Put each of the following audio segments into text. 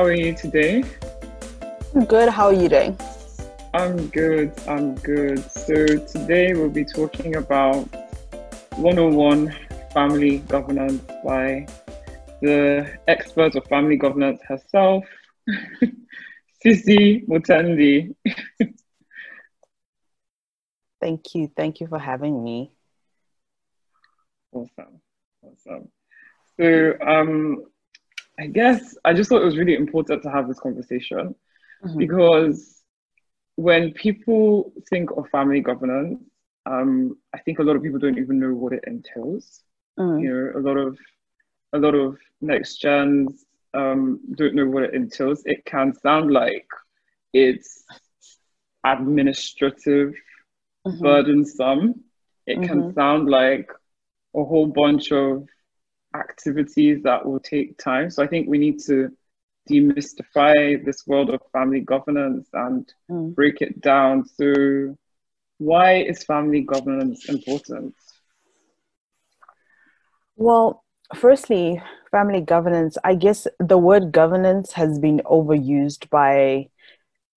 How are you today? I'm good. How are you doing? I'm good. I'm good. So, today we'll be talking about 101 Family Governance by the expert of family governance herself, TsiTsi Mutendi. Thank you. Thank you for having me. Awesome. Awesome. So, um, I guess I just thought it was really important to have this conversation mm-hmm. because when people think of family governance, um, I think a lot of people don't even know what it entails. Mm. You know, a lot of a lot of next gens um, don't know what it entails. It can sound like it's administrative, mm-hmm. burdensome. It mm-hmm. can sound like a whole bunch of activities that will take time. So I think we need to demystify this world of family governance and mm. break it down. So, why is family governance important? Well, firstly, family governance, I guess the word governance has been overused by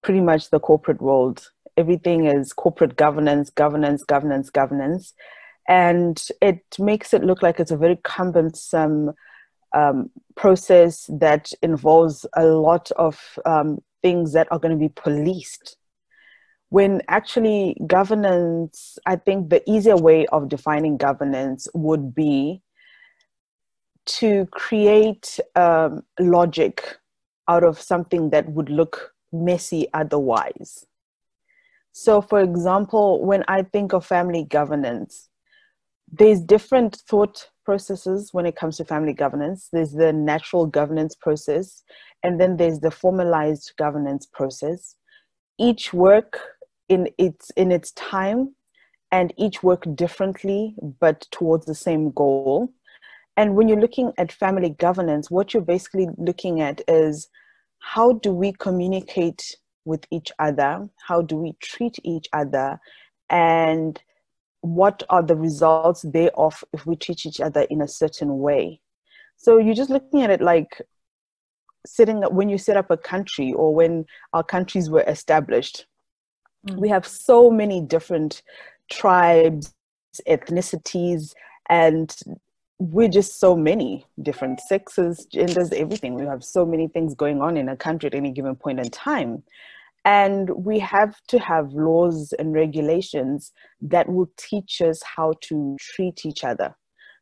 pretty much the corporate world. Everything is corporate governance, governance, governance, governance and it makes it look like it's a very cumbersome um, process that involves a lot of um, things that are going to be policed. When actually governance, I think the easier way of defining governance would be to create um, logic out of something that would look messy otherwise. So, for example, when I think of family governance, there's different thought processes when it comes to family governance. There's the natural governance process, and then there's the formalized governance process. Each work in its in its time, and each work differently, but towards the same goal. And when you're looking at family governance, what you're basically looking at is how do we communicate with each other? How do we treat each other? And what are the results thereof if we teach each other in a certain way? So you're just looking at it like sitting up when you set up a country or when our countries were established mm. we have so many different tribes ethnicities and we're just so many different sexes genders everything. We have so many things going on in a country at any given point in time and we have to have laws and regulations that will teach us how to treat each other.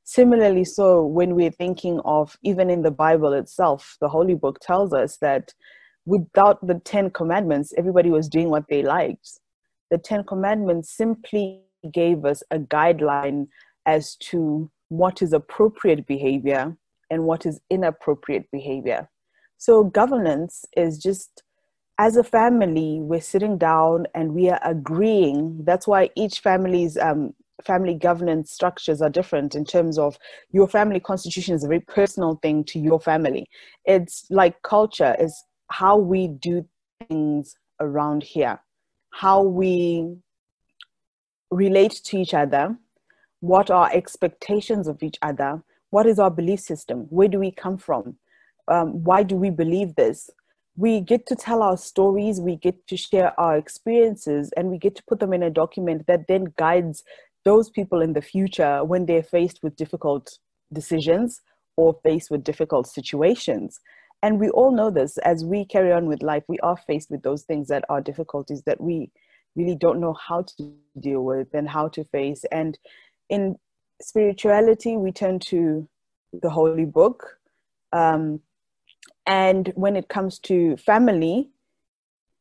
Similarly, so when we're thinking of even in the Bible itself, the Holy Book tells us that without the Ten Commandments, everybody was doing what they liked. The Ten Commandments simply gave us a guideline as to what is appropriate behavior and what is inappropriate behavior. So, governance is just as a family, we're sitting down and we are agreeing. That's why each family's um, family governance structures are different in terms of your family constitution is a very personal thing to your family. It's like culture is how we do things around here, how we relate to each other, what are expectations of each other, what is our belief system, where do we come from, um, why do we believe this, we get to tell our stories, we get to share our experiences, and we get to put them in a document that then guides those people in the future when they're faced with difficult decisions or faced with difficult situations. And we all know this as we carry on with life, we are faced with those things that are difficulties that we really don't know how to deal with and how to face. And in spirituality, we turn to the Holy Book. Um, and when it comes to family,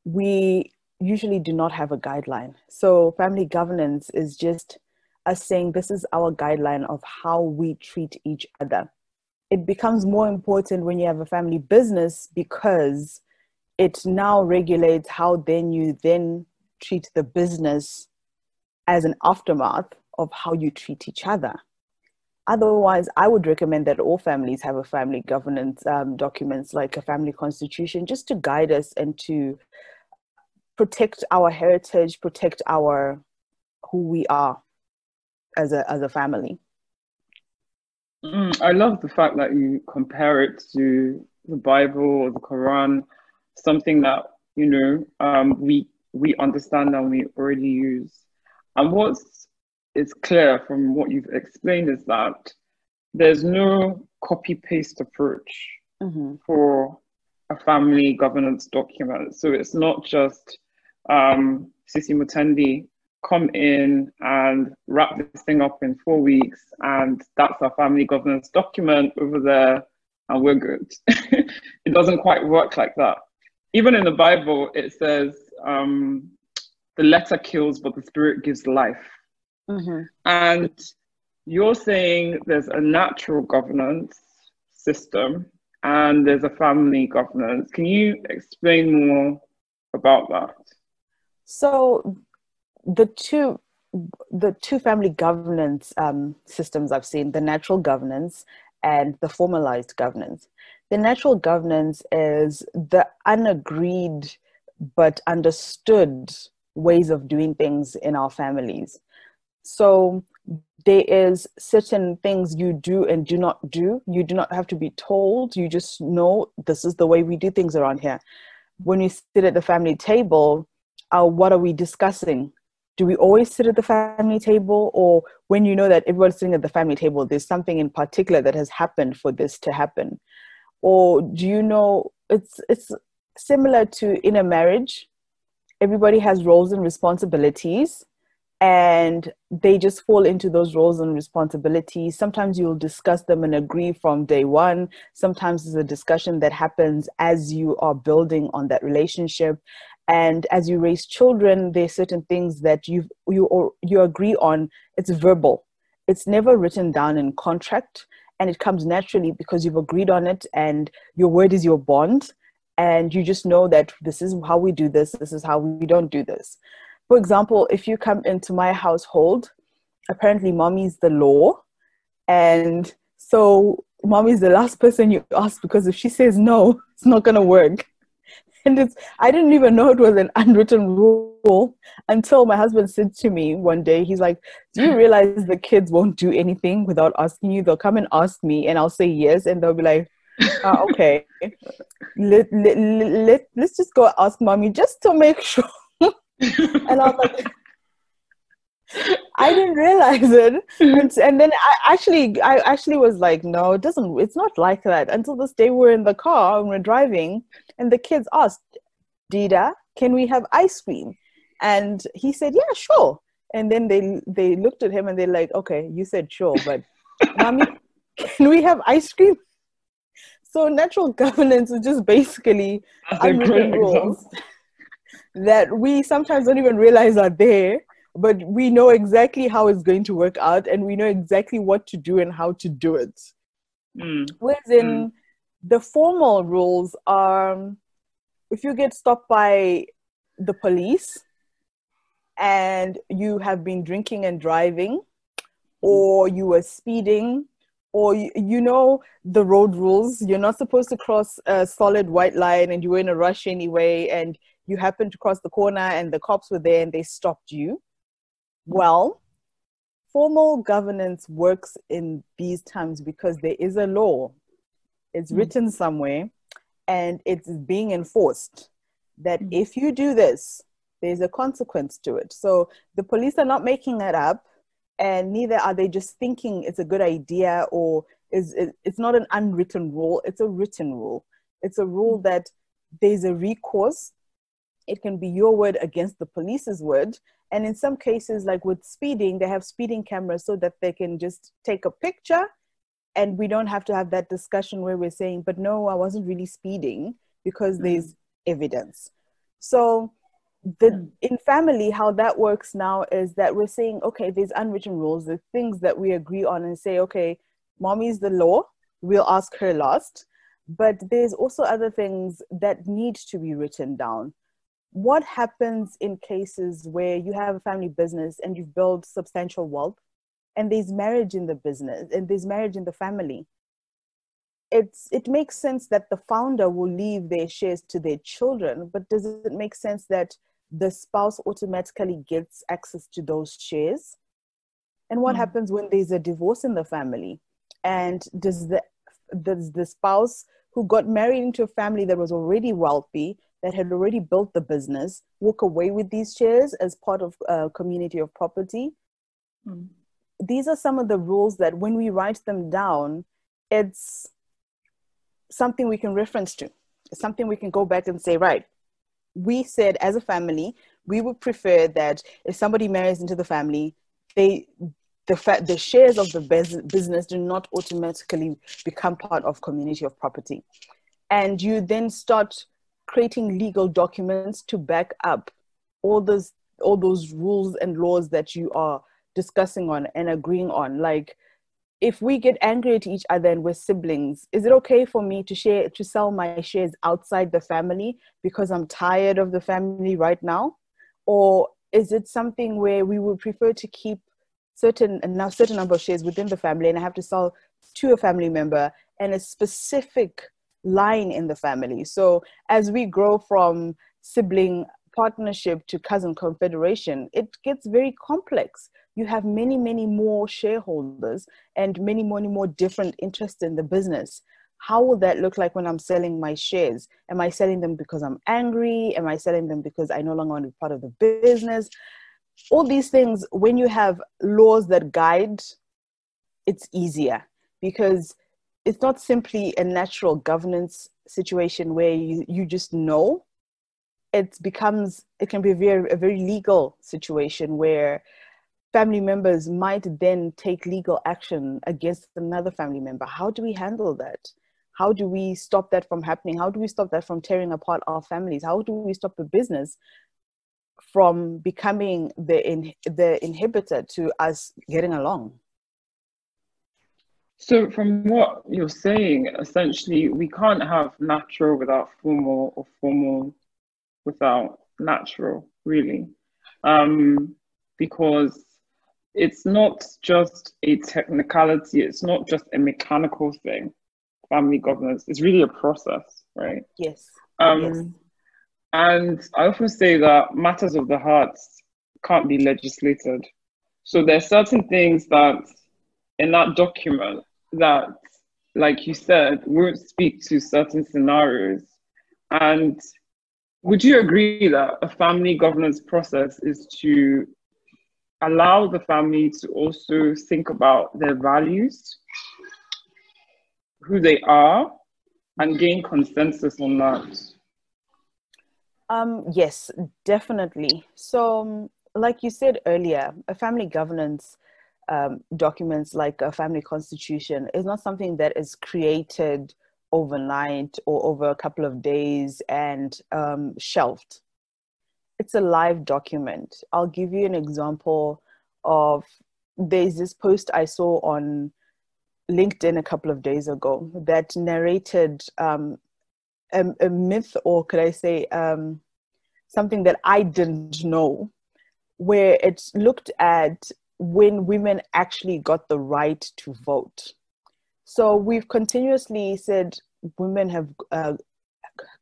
we usually do not have a guideline. So family governance is just us saying this is our guideline of how we treat each other. It becomes more important when you have a family business because it now regulates how then you then treat the business as an aftermath of how you treat each other. Otherwise, I would recommend that all families have a family governance um, documents like a family constitution just to guide us and to protect our heritage, protect our who we are as a as a family. Mm, I love the fact that you compare it to the Bible or the Quran, something that you know um, we we understand and we already use. And what's is clear from what you've explained is that there's no copy paste approach mm-hmm. for a family governance document. So it's not just um, TsiTsi Mutendi come in and wrap this thing up in four weeks and that's our family governance document over there and we're good. it doesn't quite work like that. Even in the Bible, it says um, the letter kills, but the spirit gives life. Mm-hmm. And you're saying there's a natural governance system and there's a family governance. Can you explain more about that? So the two the two family governance um, systems I've seen, the natural governance and the formalized governance. The natural governance is the unagreed but understood ways of doing things in our families. So there is certain things you do and do not do. You do not have to be told. You just know this is the way we do things around here. When you sit at the family table, uh, what are we discussing? Do we always sit at the family table, or when you know that everyone's sitting at the family table, there's something in particular that has happened for this to happen, or do you know it's it's similar to in a marriage? Everybody has roles and responsibilities and they just fall into those roles and responsibilities. Sometimes you'll discuss them and agree from day one. Sometimes it's a discussion that happens as you are building on that relationship. And as you raise children, there's certain things that you you or you agree on. It's verbal. It's never written down in contract, and it comes naturally because you've agreed on it, and your word is your bond. And you just know that this is how we do this. This is how we don't do this for example, if you come into my household, apparently mommy's the law. And so mommy's the last person you ask because if she says no, it's not going to work. And it's, I didn't even know it was an unwritten rule until my husband said to me one day, he's like, Do you realize the kids won't do anything without asking you? They'll come and ask me, and I'll say yes, and they'll be like, oh, okay. let, let, let, let's just go ask mommy just to make sure and I was like, I didn't realize it. And, and, then I actually, I actually was like, no, it doesn't, it's not like that. Until this day, we're in the car and we're driving, and the kids asked, Dida, can we have ice cream? And he said, yeah, sure. And then they they looked at him and they're like, okay, you said sure, but mommy, can we have ice cream? So natural governance is just basically unwritten rules that we sometimes don't even realize are there, but we know exactly how it's going to work out and we know exactly what to do and how to do it. Mm. Whereas in mm. the formal rules are if you get stopped by the police and you have been drinking and driving, or you were speeding, or you, you, know the road rules. You're not supposed to cross a solid white line and you were in a rush anyway, and you happened to cross the corner and the cops were there and they stopped you. Well, formal governance works in these times because there is a law. It's mm. written somewhere and it's being enforced that mm. if you do this, there's a consequence to it. So the police are not making that up and neither are they just thinking it's a good idea or is it's not an unwritten rule, it's a written rule. It's a rule mm. that there's a recourse it can be your word against the police's word. And in some cases like with speeding they have speeding cameras so that they can just take a picture. And we don't have to have that discussion where we're saying but no i wasn't really speeding because mm-hmm. there's evidence. So the mm. in family how that works now is that we're saying okay there's unwritten rules the things that we agree on and say okay mommy's the law we'll ask her last. But there's also other things that need to be written down what happens in cases where you have a family business and you've built substantial wealth and there's marriage in the business and there's marriage in the family? It's it makes sense that the founder will leave their shares to their children but does it make sense that the spouse automatically gets access to those shares? And what mm. happens when there's a divorce in the family? And does the does the spouse who got married into a family that was already wealthy that had already built the business walk away with these shares as part of a community of property. Mm. these are some of the rules that when we write them down it's something we can reference to. It's something we can go back and say right we said as a family we would prefer that if somebody marries into the family they the fact the shares of the business do not automatically become part of community of property. And you then start creating legal documents to back up all those all those rules and laws that you are discussing on and agreeing on like if we get angry at each other and we're siblings, is it okay for me to share to sell my shares outside the family because I'm tired of the family right now? Or is it something where we would prefer to keep certain enough certain number of shares within the family and I have to sell to a family member and a specific line in the family? So as we grow from sibling partnership to cousin confederation, it gets very complex you have many, many more shareholders and many, many more different interests in the business. How will that look like when I'm selling my shares? Am I selling them because I'm angry? Am I selling them because I no longer want to be part of the business? All these things, when you have laws that guide, it's easier because it's not simply a natural governance situation where you, you just know it becomes it can be a very a very legal situation where family members might then take legal action against another family member. How do we handle that? How do we stop that from happening? How do we stop that from tearing apart our families? How do we stop the business from becoming the in, the inhibitor to us getting along? So, from what you're saying, essentially, we can't have natural without formal or formal without natural, really, um, because it's not just a technicality, it's not just a mechanical thing, family governance. It's really a process, right? Yes. Um, yes. And I often say that matters of the heart can't be legislated. So there's certain things that in that document that, like you said, won't speak to certain scenarios. And would you agree that a family governance process is to allow the family to also think about their values, who they are, and gain consensus on that? Um, yes, definitely. So, um, like you said earlier, a family governance um, documents like a family constitution is not something that is created overnight or over a couple of days and um, shelved it's a live document. I'll give you an example of there's this post I saw on LinkedIn a couple of days ago that narrated um, a, a, myth, or could I say um, something that I didn't know, where it looked at when women actually got the right to vote. So we've continuously said women have uh,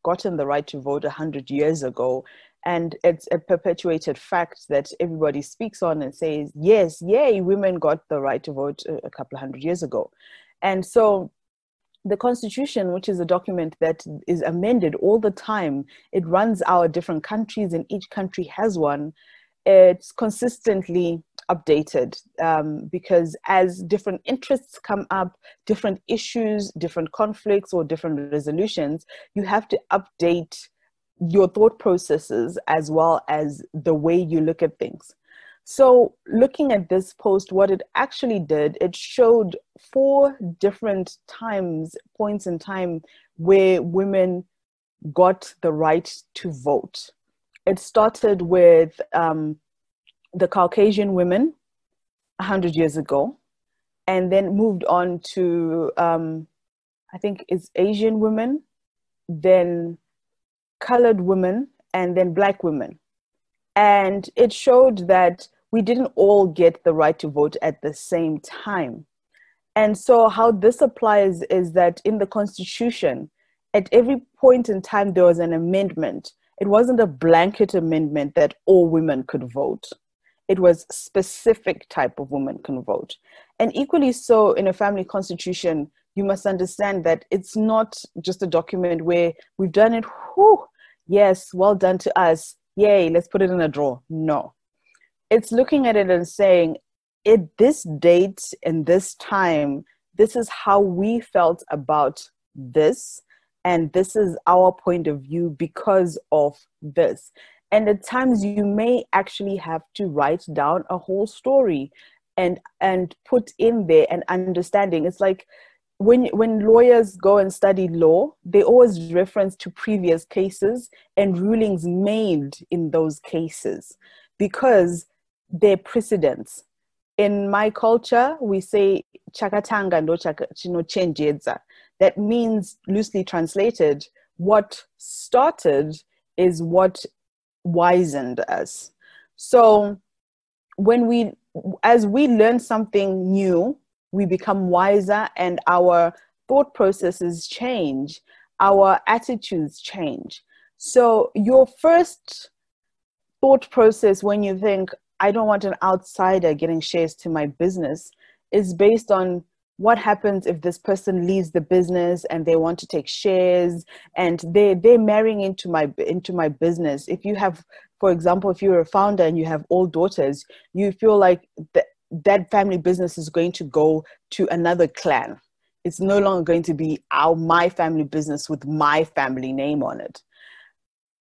gotten the right to vote 100 years ago and it's a perpetuated fact that everybody speaks on and says yes yay women got the right to vote a couple of hundred years ago and so the constitution which is a document that is amended all the time it runs our different countries and each country has one it's consistently updated um, because as different interests come up different issues different conflicts or different resolutions you have to update your thought processes as well as the way you look at things. So, looking at this post, what it actually did, it showed four different times, points in time where women got the right to vote. It started with um, the Caucasian women 100 years ago, and then moved on to, um, I think it's Asian women, then colored women, and then black women. And it showed that we didn't all get the right to vote at the same time. And so, how this applies is that in the Constitution, at every point in time, there was an amendment. It wasn't a blanket amendment that all women could vote. It was specific type of women can vote. And equally so in a family constitution, you must understand that it's not just a document where we've done it, whew, yes, well done to us, yay, let's put it in a drawer. No. It's looking at it and saying, at this date and this time, this is how we felt about this, and this is our point of view because of this. And at times, you may actually have to write down a whole story and and put in there an understanding. It's like when when lawyers go and study law, they always reference to previous cases and rulings made in those cases because they're precedents in my culture, we say chakatanga ndo chinochenjedza. That means, loosely translated, what started is what wizened us. So when we, as we learn something new, we become wiser and our thought processes change, our attitudes change. So your first thought process when you think, I don't want an outsider getting shares to my business is based on what happens if this person leaves the business and they want to take shares and they they're marrying into my into my business? If you have for example if you're a founder and you have all daughters you feel like that that family business is going to go to another clan. It's no longer going to be our my family business with my family name on it.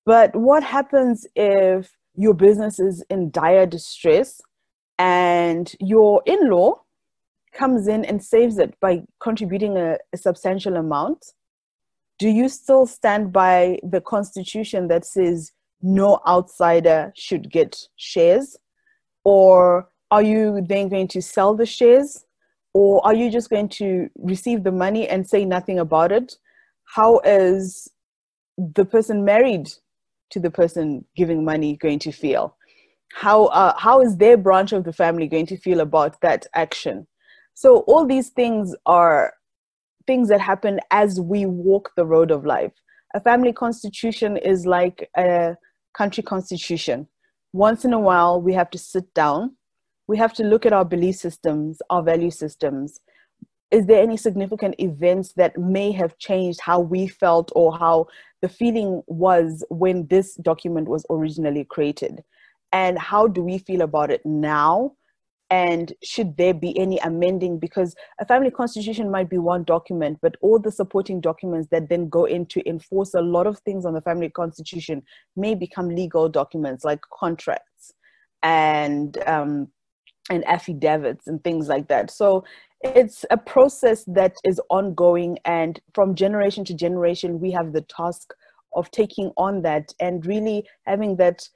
But what happens if your business is in dire distress and your in law comes in and saves it by contributing a, a, substantial amount, do you still stand by the constitution that says no outsider should get shares? Or are you then going to sell the shares? Or are you just going to receive the money and say nothing about it? How is the person married to the person giving money going to feel? How, uh, how is their branch of the family going to feel about that action? So, all these things are things that happen as we walk the road of life. A family constitution is like a country constitution. Once in a while, we have to sit down, we have to look at our belief systems, our value systems, is there any significant events that may have changed how we felt or how the feeling was when this document was originally created and how do we feel about it now and should there be any amending because a family constitution might be one document but all the supporting documents that then go in to enforce a lot of things on the family constitution may become legal documents like contracts and um, and affidavits and things like that. So it's a process that is ongoing and from generation to generation we have the task of taking on that and really having that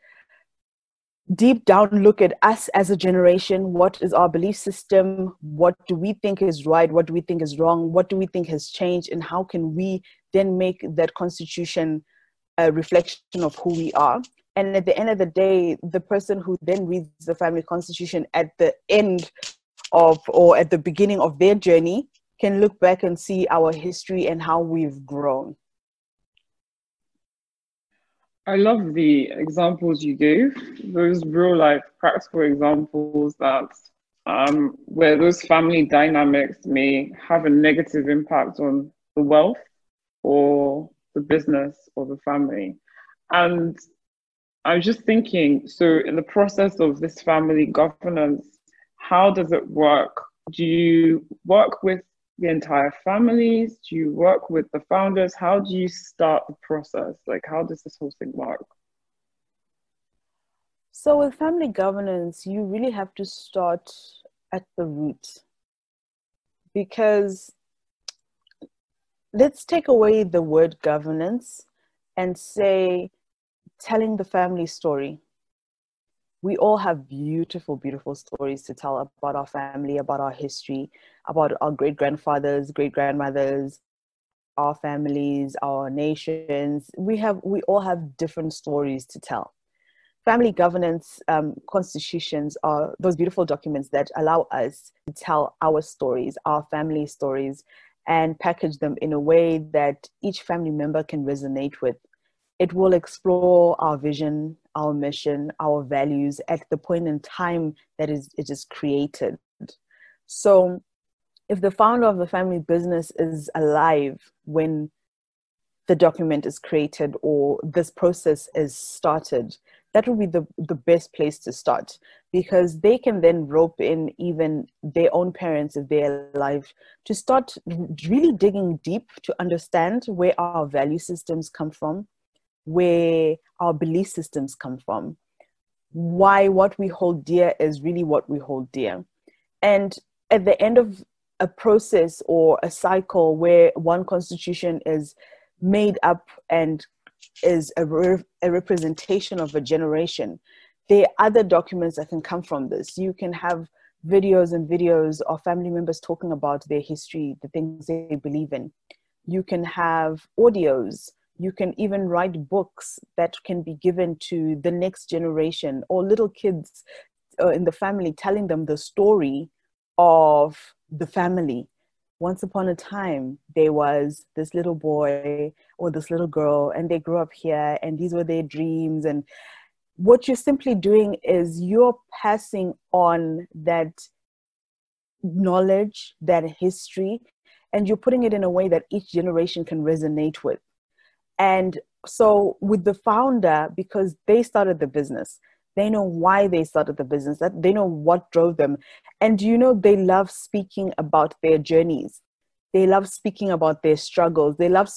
deep down look at us as a generation. What is our belief system? What do we think is right? What do we think is wrong? What do we think has changed? And how can we then make that constitution a reflection of who we are? And at the end of the day the person who then reads the family constitution at the end of or at the beginning of their journey can look back and see our history and how we've grown. I love the examples you gave, those real life practical examples that um, where those family dynamics may have a negative impact on the wealth or the business or the family. And I was just thinking so, in the process of this family governance, how does it work? Do you work with the entire families? Do you work with the founders? How do you start the process? Like, how does this whole thing work? So, with family governance, you really have to start at the root because let's take away the word governance and say telling the family story. We all have beautiful, beautiful stories to tell about our family, about our history, about our great grandfathers, great grandmothers, our families, our nations. We have, we all have different stories to tell. Family governance um, constitutions are those beautiful documents that allow us to tell our stories, our family stories, and package them in a way that each family member can resonate with. It will explore our vision, our mission, our values at the point in time that is, it is created. So, if the founder of the family business is alive when the document is created or this process is started, that would be the, the best place to start because they can then rope in even their own parents if they're alive to start really digging deep to understand where our value systems come from where our belief systems come from why what we hold dear is really what we hold dear and at the end of a process or a cycle where one constitution is made up and is a, re- a representation of a generation. There are other documents that can come from this. You can have videos and videos of family members talking about their history, the things they believe in. You can have audios. You can even write books that can be given to the next generation or little kids uh, in the family, telling them the story of the family. Once upon a time there was this little boy or this little girl and they grew up here and these were their dreams. And what you're simply doing is you're passing on that knowledge that history and you're putting it in a way that each generation can resonate with and so with the founder because they started the business they know why they started the business that they know what drove them. And you know they love speaking about their journeys. They love speaking about their struggles. They love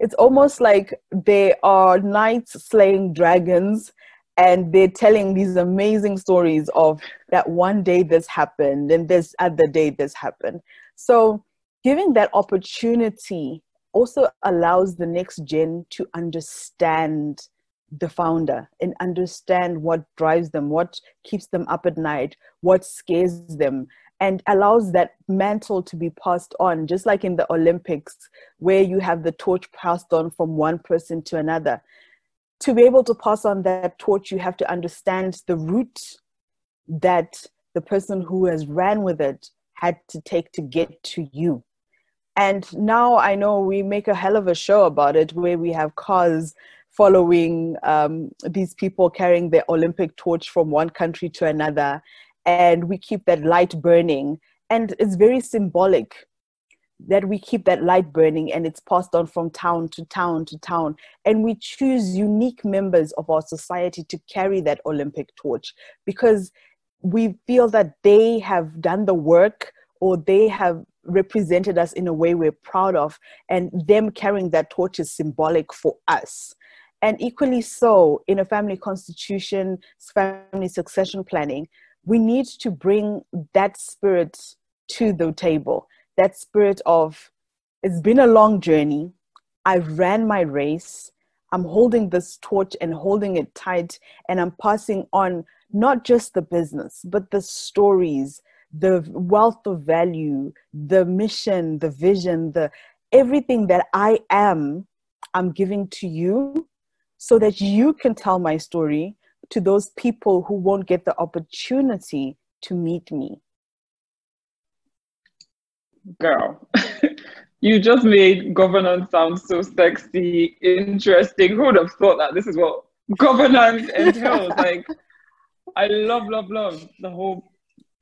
it's almost like they are knights slaying dragons and they're telling these amazing stories of that one day this happened and this other day this happened. So giving that opportunity also allows the next gen to understand the founder and understand what drives them, what keeps them up at night, what scares them, and allows that mantle to be passed on, just like in the Olympics, where you have the torch passed on from one person to another. To be able to pass on that torch, you have to understand the route that the person who has ran with it had to take to get to you. And now I know we make a hell of a show about it where we have cars following um, these people carrying the Olympic torch from one country to another. And we keep that light burning. And it's very symbolic that we keep that light burning and it's passed on from town to town to town. And we choose unique members of our society to carry that Olympic torch because we feel that they have done the work or they have represented us in a way we're proud of and them carrying that torch is symbolic for us and equally so, in a family constitution, family succession planning, we need to bring that spirit to the table. That spirit of, it's been a long journey. I ran my race. I'm holding this torch and holding it tight, and I'm passing on not just the business, but the stories, the wealth of value, the mission, the vision, the everything that I am, I'm giving to you so that you can tell my story to those people who won't get the opportunity to meet me. Girl, you just made governance sound so sexy, interesting. Who would have thought that this is what governance entails? like, I love, love, love the whole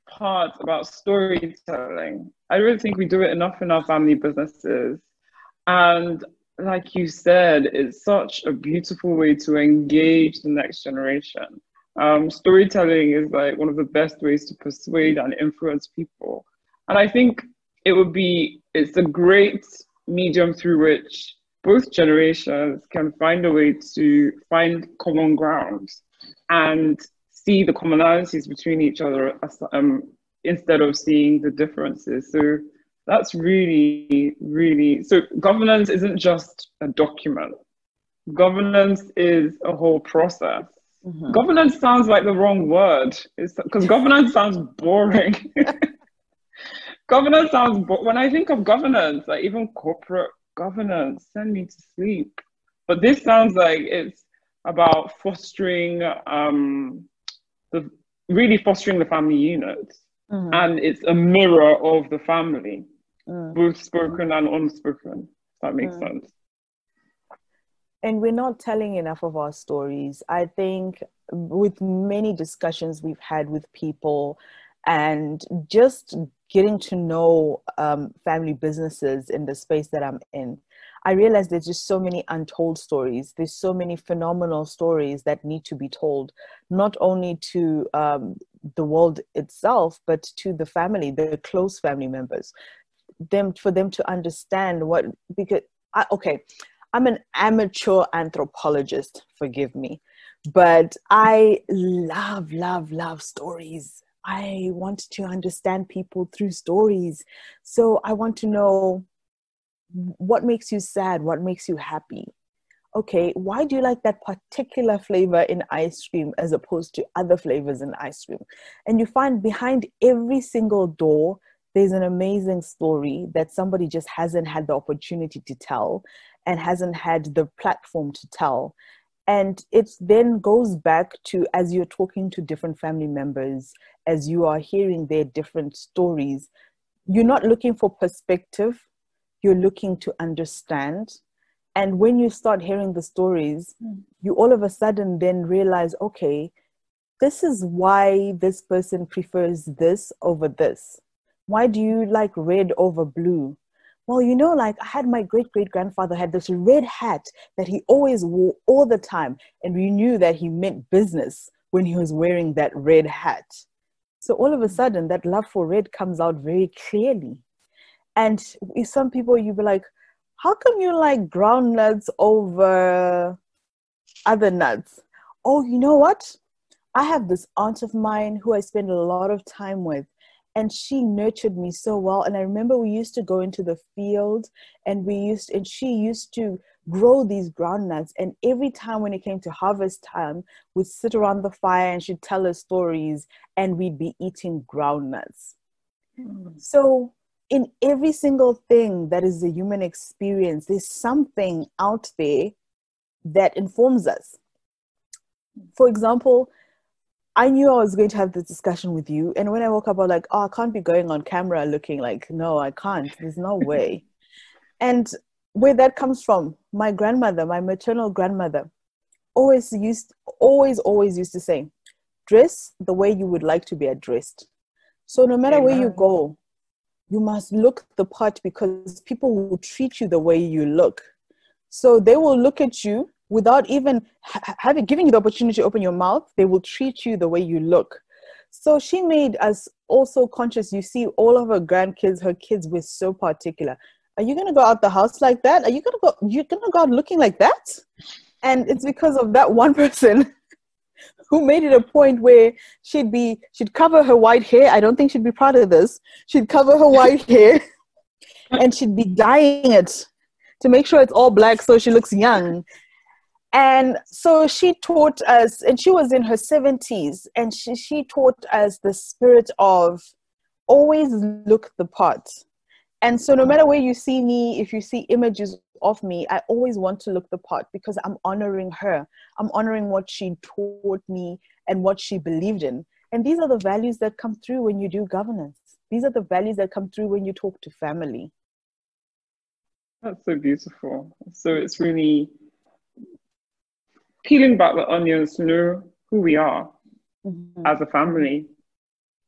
part about storytelling. I really think we do it enough in our family businesses. And like you said, it's such a beautiful way to engage the next generation. Um, storytelling is like one of the best ways to persuade and influence people. And I think it would be, it's a great medium through which both generations can find a way to find common ground and see the commonalities between each other um, instead of seeing the differences. So that's really, really so governance isn't just a document. governance is a whole process. Mm-hmm. Governance sounds like the wrong word. because governance sounds boring. governance sounds bo- when I think of governance, like even corporate governance, send me to sleep. But this sounds like it's about fostering um, really fostering the family unit, mm-hmm. and it's a mirror of the family, mm. both spoken and unspoken. that makes mm. sense and we're not telling enough of our stories. I think with many discussions we've had with people and just getting to know um, family businesses in the space that I'm in, I realize there's just so many untold stories. There's so many phenomenal stories that need to be told, not only to um, the world itself, but to the family, the close family members. Them for them to understand what because I, okay, I'm an amateur anthropologist, forgive me, but I love, love, love stories. I want to understand people through stories. So I want to know what makes you sad, what makes you happy. Okay, why do you like that particular flavor in ice cream as opposed to other flavors in ice cream? And you find behind every single door, there's an amazing story that somebody just hasn't had the opportunity to tell and hasn't had the platform to tell and it then goes back to as you're talking to different family members as you are hearing their different stories you're not looking for perspective you're looking to understand and when you start hearing the stories mm. you all of a sudden then realize okay this is why this person prefers this over this why do you like red over blue well, you know, like I had my great great grandfather had this red hat that he always wore all the time, and we knew that he meant business when he was wearing that red hat. So all of a sudden, that love for red comes out very clearly. And with some people, you'd be like, how come you like ground nuts over other nuts? Oh, you know what? I have this aunt of mine who I spend a lot of time with and she nurtured me so well and i remember we used to go into the field and we used and she used to grow these groundnuts and every time when it came to harvest time we'd sit around the fire and she'd tell us stories and we'd be eating groundnuts mm. so in every single thing that is the human experience there's something out there that informs us for example I knew I was going to have this discussion with you. And when I woke up, I was like, oh, I can't be going on camera looking like, no, I can't. There's no way. and where that comes from, my grandmother, my maternal grandmother, always used, always, always used to say, dress the way you would like to be addressed. So no matter where you go, you must look the part because people will treat you the way you look. So they will look at you without even ha- having giving you the opportunity to open your mouth. They will treat you the way you look. So she made us also conscious. You see all of her grandkids her kids were so particular. Are you going to go out the house like that? Are you going to go you're going to go out looking like that? And it's because of that one person who made it a point where she'd be she'd cover her white hair. I don't think she'd be proud of this. She'd cover her white hair and she'd be dyeing it to make sure it's all black so she looks young. And so she taught us and she was in her 70s and she, she taught us the spirit of always look the part. And so no matter where you see me if you see images of me i always want to look the part because i'm honoring her i'm honoring what she taught me and what she believed in and these are the values that come through when you do governance these are the values that come through when you talk to family that's so beautiful so it's really peeling back the onions to know who we are mm-hmm. as a family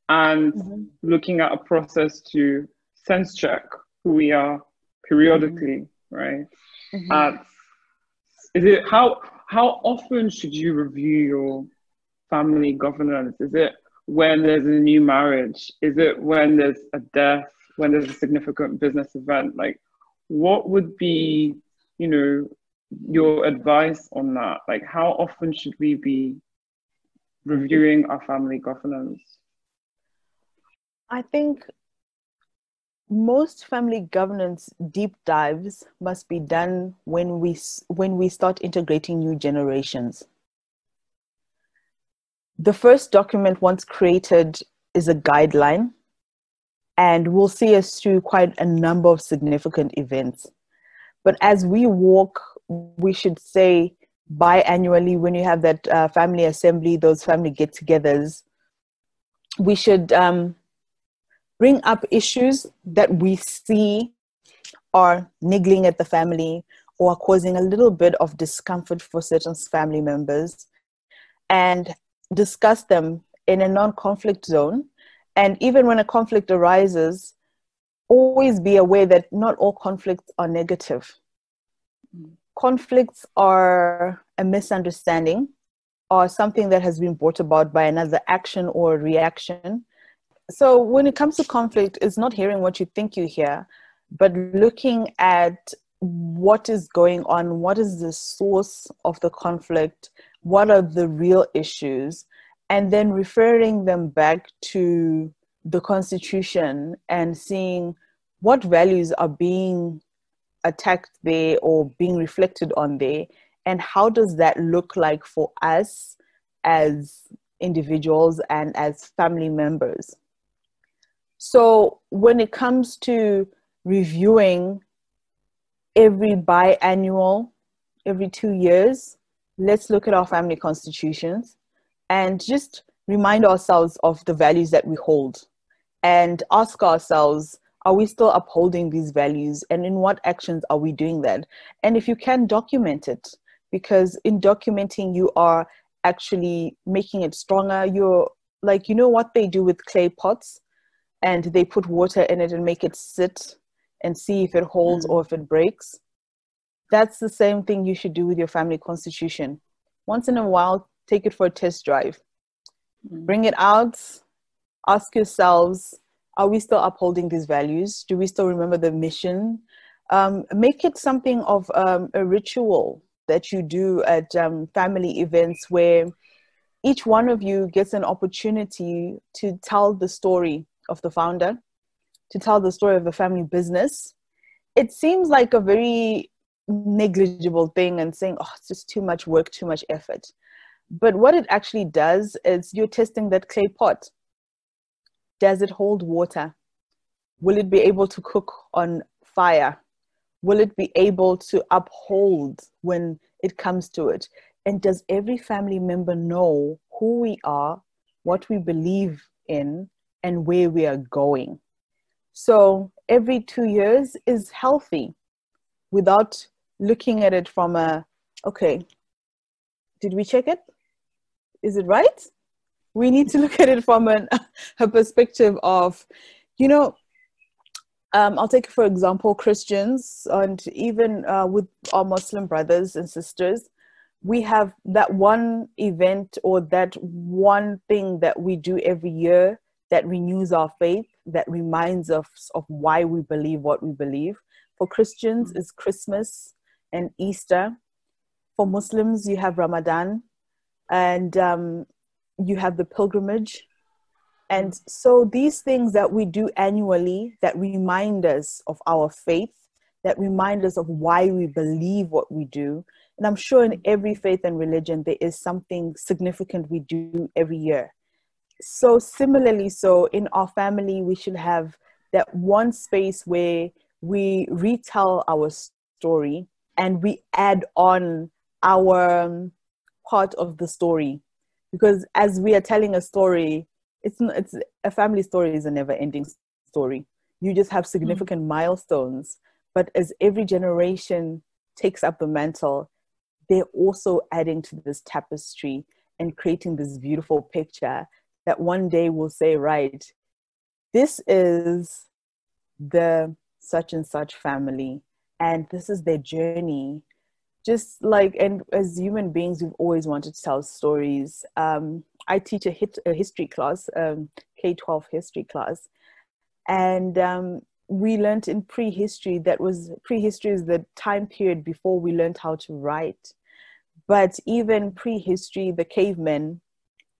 and mm-hmm. looking at a process to sense check who we are periodically. Right? Mm-hmm. is it how how often should you review your family governance? Is it when there's a new marriage? Is it when there's a death? When there's a significant business event? Like, what would be, you know, your advice on that? Like, how often should we be reviewing our family governance? I think most family governance deep dives must be done when we when we start integrating new generations. The first document once created is a guideline and will see us through quite a number of significant events. But as we walk we should say biannually when you have that uh, family assembly those family get-togethers we should um, bring up issues that we see are niggling at the family or causing a little bit of discomfort for certain family members and discuss them in a non conflict zone. And even when a conflict arises, always be aware that not all conflicts are negative. Conflicts are a misunderstanding or something that has been brought about by another action or reaction so when it comes to conflict it's not hearing what you think you hear but looking at what is going on what is the source of the conflict what are the real issues and then referring them back to the constitution and seeing what values are being attacked there or being reflected on there and how does that look like for us as individuals and as family members so when it comes to reviewing every biannual, every two years, let's look at our family constitutions and just remind ourselves of the values that we hold and ask ourselves are we still upholding these values and in what actions are we doing that? And if you can document it because in documenting you are actually making it stronger. You're like you know what they do with clay pots and they put water in it and make it sit and see if it holds mm. or if it breaks. That's the same thing you should do with your family constitution. Once in a while, take it for a test drive. Mm. Bring it out, ask yourselves are we still upholding these values? Do we still remember the mission? Um, make it something of um, a ritual that you do at um, family events where each one of you gets an opportunity to tell the story of the founder to tell the story of the family business, it seems like a very negligible thing and saying, oh, it's just too much work, too much effort. But what it actually does is you're testing that clay pot. Does it hold water? Will it be able to cook on fire? Will it be able to uphold when it comes to it? And does every family member know who we are, what we believe in, and where we are going. So every two years is healthy without looking at it from a, okay, did we check it? Is it right? We need to look at it from an, a perspective of, you know, um, I'll take for example Christians and even uh, with our Muslim brothers and sisters, we have that one event or that one thing that we do every year that renews our faith, that reminds us of why we believe what we believe. For Christians, it's Christmas and Easter. For Muslims, you have Ramadan and um, you have the pilgrimage. And so these things that we do annually that remind us of our faith, that remind us of why we believe what we do. And I'm sure in every faith and religion, there is something significant we do every year so similarly so in our family we should have that one space where we retell our story and we add on our um, part of the story. Because as we are telling a story it's it's a family story is a never ending story. You just have significant mm-hmm. milestones. But as every generation takes up the mantle they're also adding to this tapestry and creating this beautiful picture that one day will say, right, this is the such and such family, and this is their journey. Just like, and as human beings, we've always wanted to tell stories. Um, I teach a, hit, a history class, um, K 12 history class, and um, we learned in prehistory that was prehistory is the time period before we learned how to write. But even prehistory, the cavemen,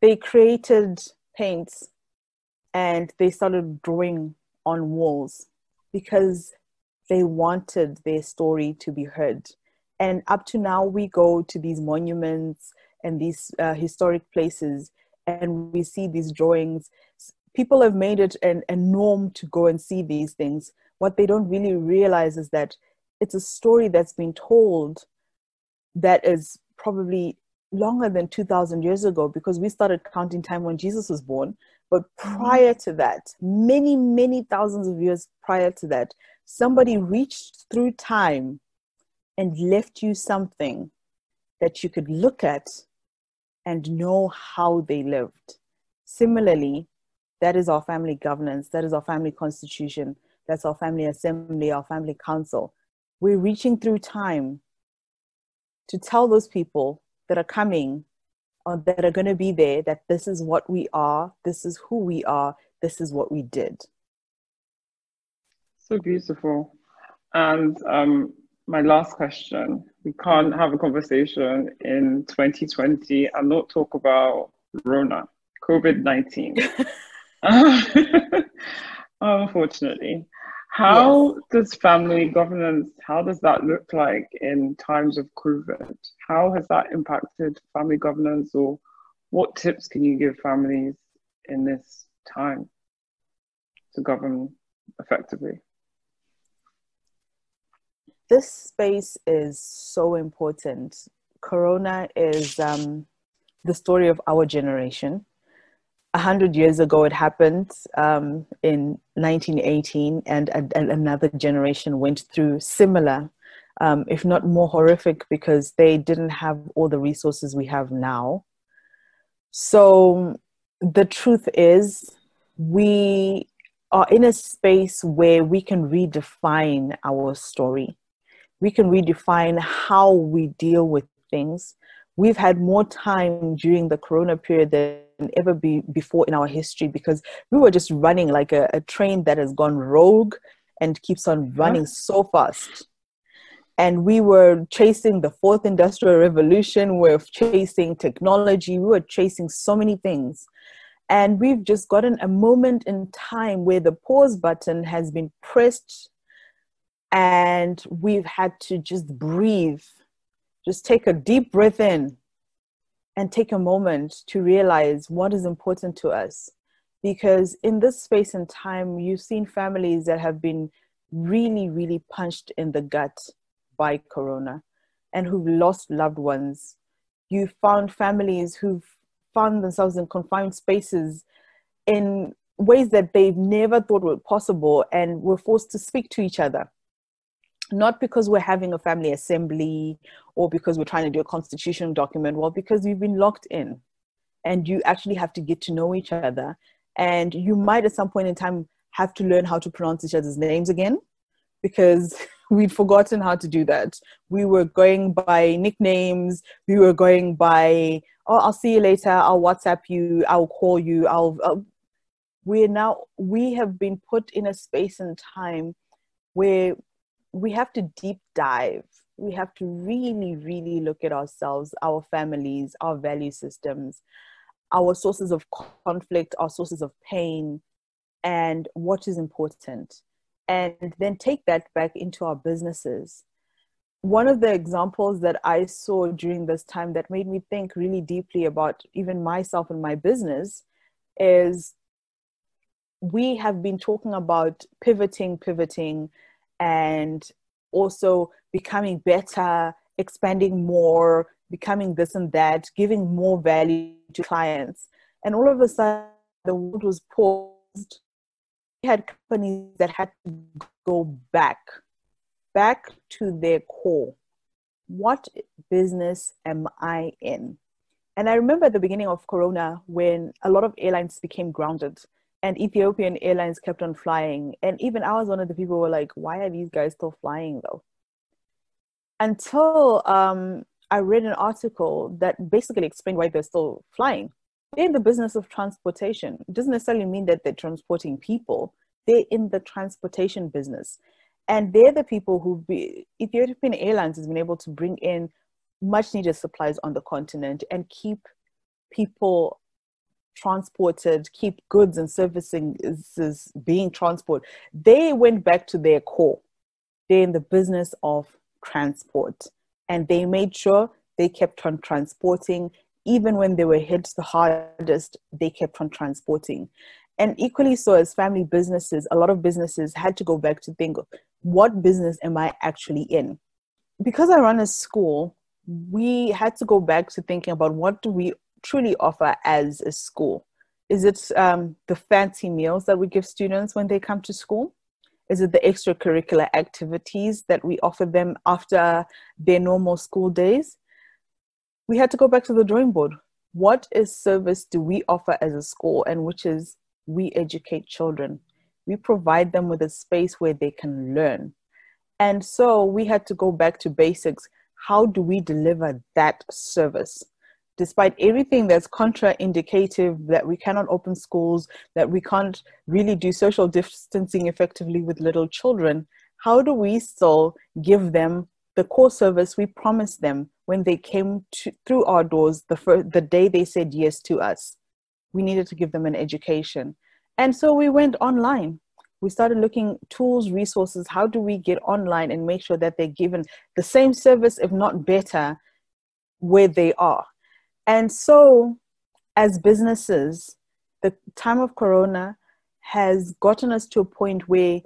they created paints and they started drawing on walls because they wanted their story to be heard. And up to now, we go to these monuments and these uh, historic places and we see these drawings. People have made it an, a norm to go and see these things. What they don't really realize is that it's a story that's been told that is probably longer than 2000 years ago because we started counting time when Jesus was born. But mm-hmm. prior to that, many, many thousands of years prior to that, somebody reached through time and left you something that you could look at and know how they lived. Similarly, that is our family governance, that is our family constitution, that's our family assembly, our family council. We're reaching through time to tell those people that are coming or that are going to be there that this is what we are, this is who we are, this is what we did. So beautiful. And um, my last question we can't have a conversation in 2020 and not talk about Rona, COVID 19. Unfortunately. How yes. does family governance, how does that look like in times of COVID? How has that impacted family governance or what tips can you give families in this time to govern effectively? This space is so important. Corona is um, the story of our generation a hundred years ago it happened um, in 1918 and, and, another generation went through similar um, if not more horrific because they didn't have all the resources we have now. So the truth is we are in a space where we can redefine our story. We can redefine how we deal with things. We've had more time during the corona period than ever be before in our history because we were just running like a, a train that has gone rogue and keeps on running huh? so fast. And we were chasing the fourth industrial revolution we we're chasing technology we were chasing so many things. And we've just gotten a moment in time where the pause button has been pressed and we've had to just breathe just take a deep breath in and take a moment to realize what is important to us. Because in this space and time, you've seen families that have been really, really punched in the gut by Corona and who've lost loved ones. You've found families who've found themselves in confined spaces in ways that they've never thought were possible and were forced to speak to each other not because we're having a family assembly or because we're trying to do a constitutional document, well, because we've been locked in and you actually have to get to know each other. And you might at some point in time have to learn how to pronounce each other's names again because we'd forgotten how to do that. We were going by nicknames, we were going by, oh, I'll see you later, I'll WhatsApp you, I'll call you, I'll. I'll. We're now, we have been put in a space and time where we have to deep dive. We have to really, really look at ourselves, our families, our value systems, our sources of conflict, our sources of pain, and what is important. And then take that back into our businesses. One of the examples that I saw during this time that made me think really deeply about even myself and my business is we have been talking about pivoting, pivoting, and also becoming better, expanding more, becoming this and that, giving more value to clients. And all of a sudden, the world was paused. We had companies that had to go back, back to their core. What business am I in? And I remember at the beginning of Corona when a lot of airlines became grounded and Ethiopian Airlines kept on flying. And even I was one of the people who were like, why are these guys still flying though? Until um, I read an article that basically explained why they're still flying. They're in the business of transportation. It doesn't necessarily mean that they're transporting people, they're in the transportation business. And they're the people who be Ethiopian Airlines has been able to bring in much needed supplies on the continent and keep people transported, keep goods and services being transported. They went back to their core. They're in the business of transport. And they made sure they kept on transporting. Even when they were hit the hardest, they kept on transporting. And equally so as family businesses, a lot of businesses had to go back to think, what business am I actually in? Because I run a school, we had to go back to thinking about what do we truly offer as a school? Is it um, the fancy meals that we give students when they come to school? Is it the extracurricular activities that we offer them after their normal school days? We had to go back to the drawing board. What is service do we offer as a school? And which is we educate children. We provide them with a space where they can learn. And so we had to go back to basics. How do we deliver that service? Despite everything that's contraindicative that we cannot open schools that we can't really do social distancing effectively with little children how do we still give them the core service we promised them when they came to, through our doors the, first, the day they said yes to us? We needed to give them an education. And so we went online. We started looking tools resources how do we get online and make sure that they're given the same service if not better where they are and so, as businesses, the time of Corona has gotten us to a point where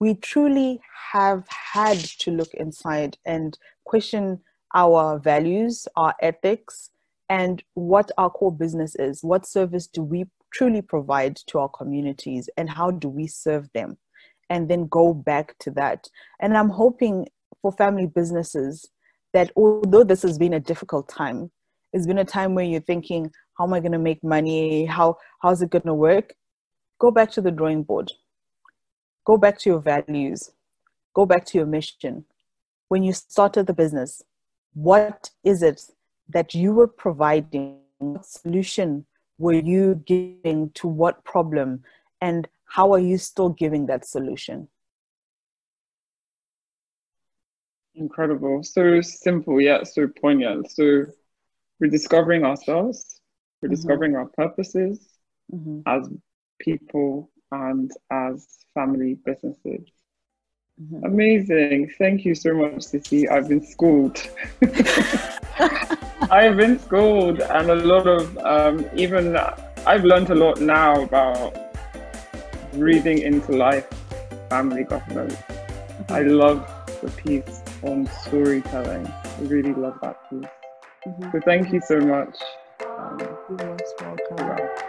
we truly have had to look inside and question our values, our ethics, and what our core business is. What service do we truly provide to our communities, and how do we serve them? And then go back to that. And I'm hoping for family businesses that although this has been a difficult time, it's been a time where you're thinking, how am I going to make money? How how's it going to work? Go back to the drawing board. Go back to your values. Go back to your mission. When you started the business, what is it that you were providing? What solution were you giving to what problem? And how are you still giving that solution? Incredible. So simple yet so poignant. So rediscovering ourselves, rediscovering mm-hmm. our purposes mm-hmm. as people and as family businesses. Mm-hmm. Amazing. Thank you so much, TsiTsi. I've been schooled. I've been schooled, and a lot of um, even I've learned a lot now about breathing into life, family governance. I mm-hmm. love the piece on storytelling. I really love that piece. Mm-hmm. So thank you so much. Um, You're most welcome.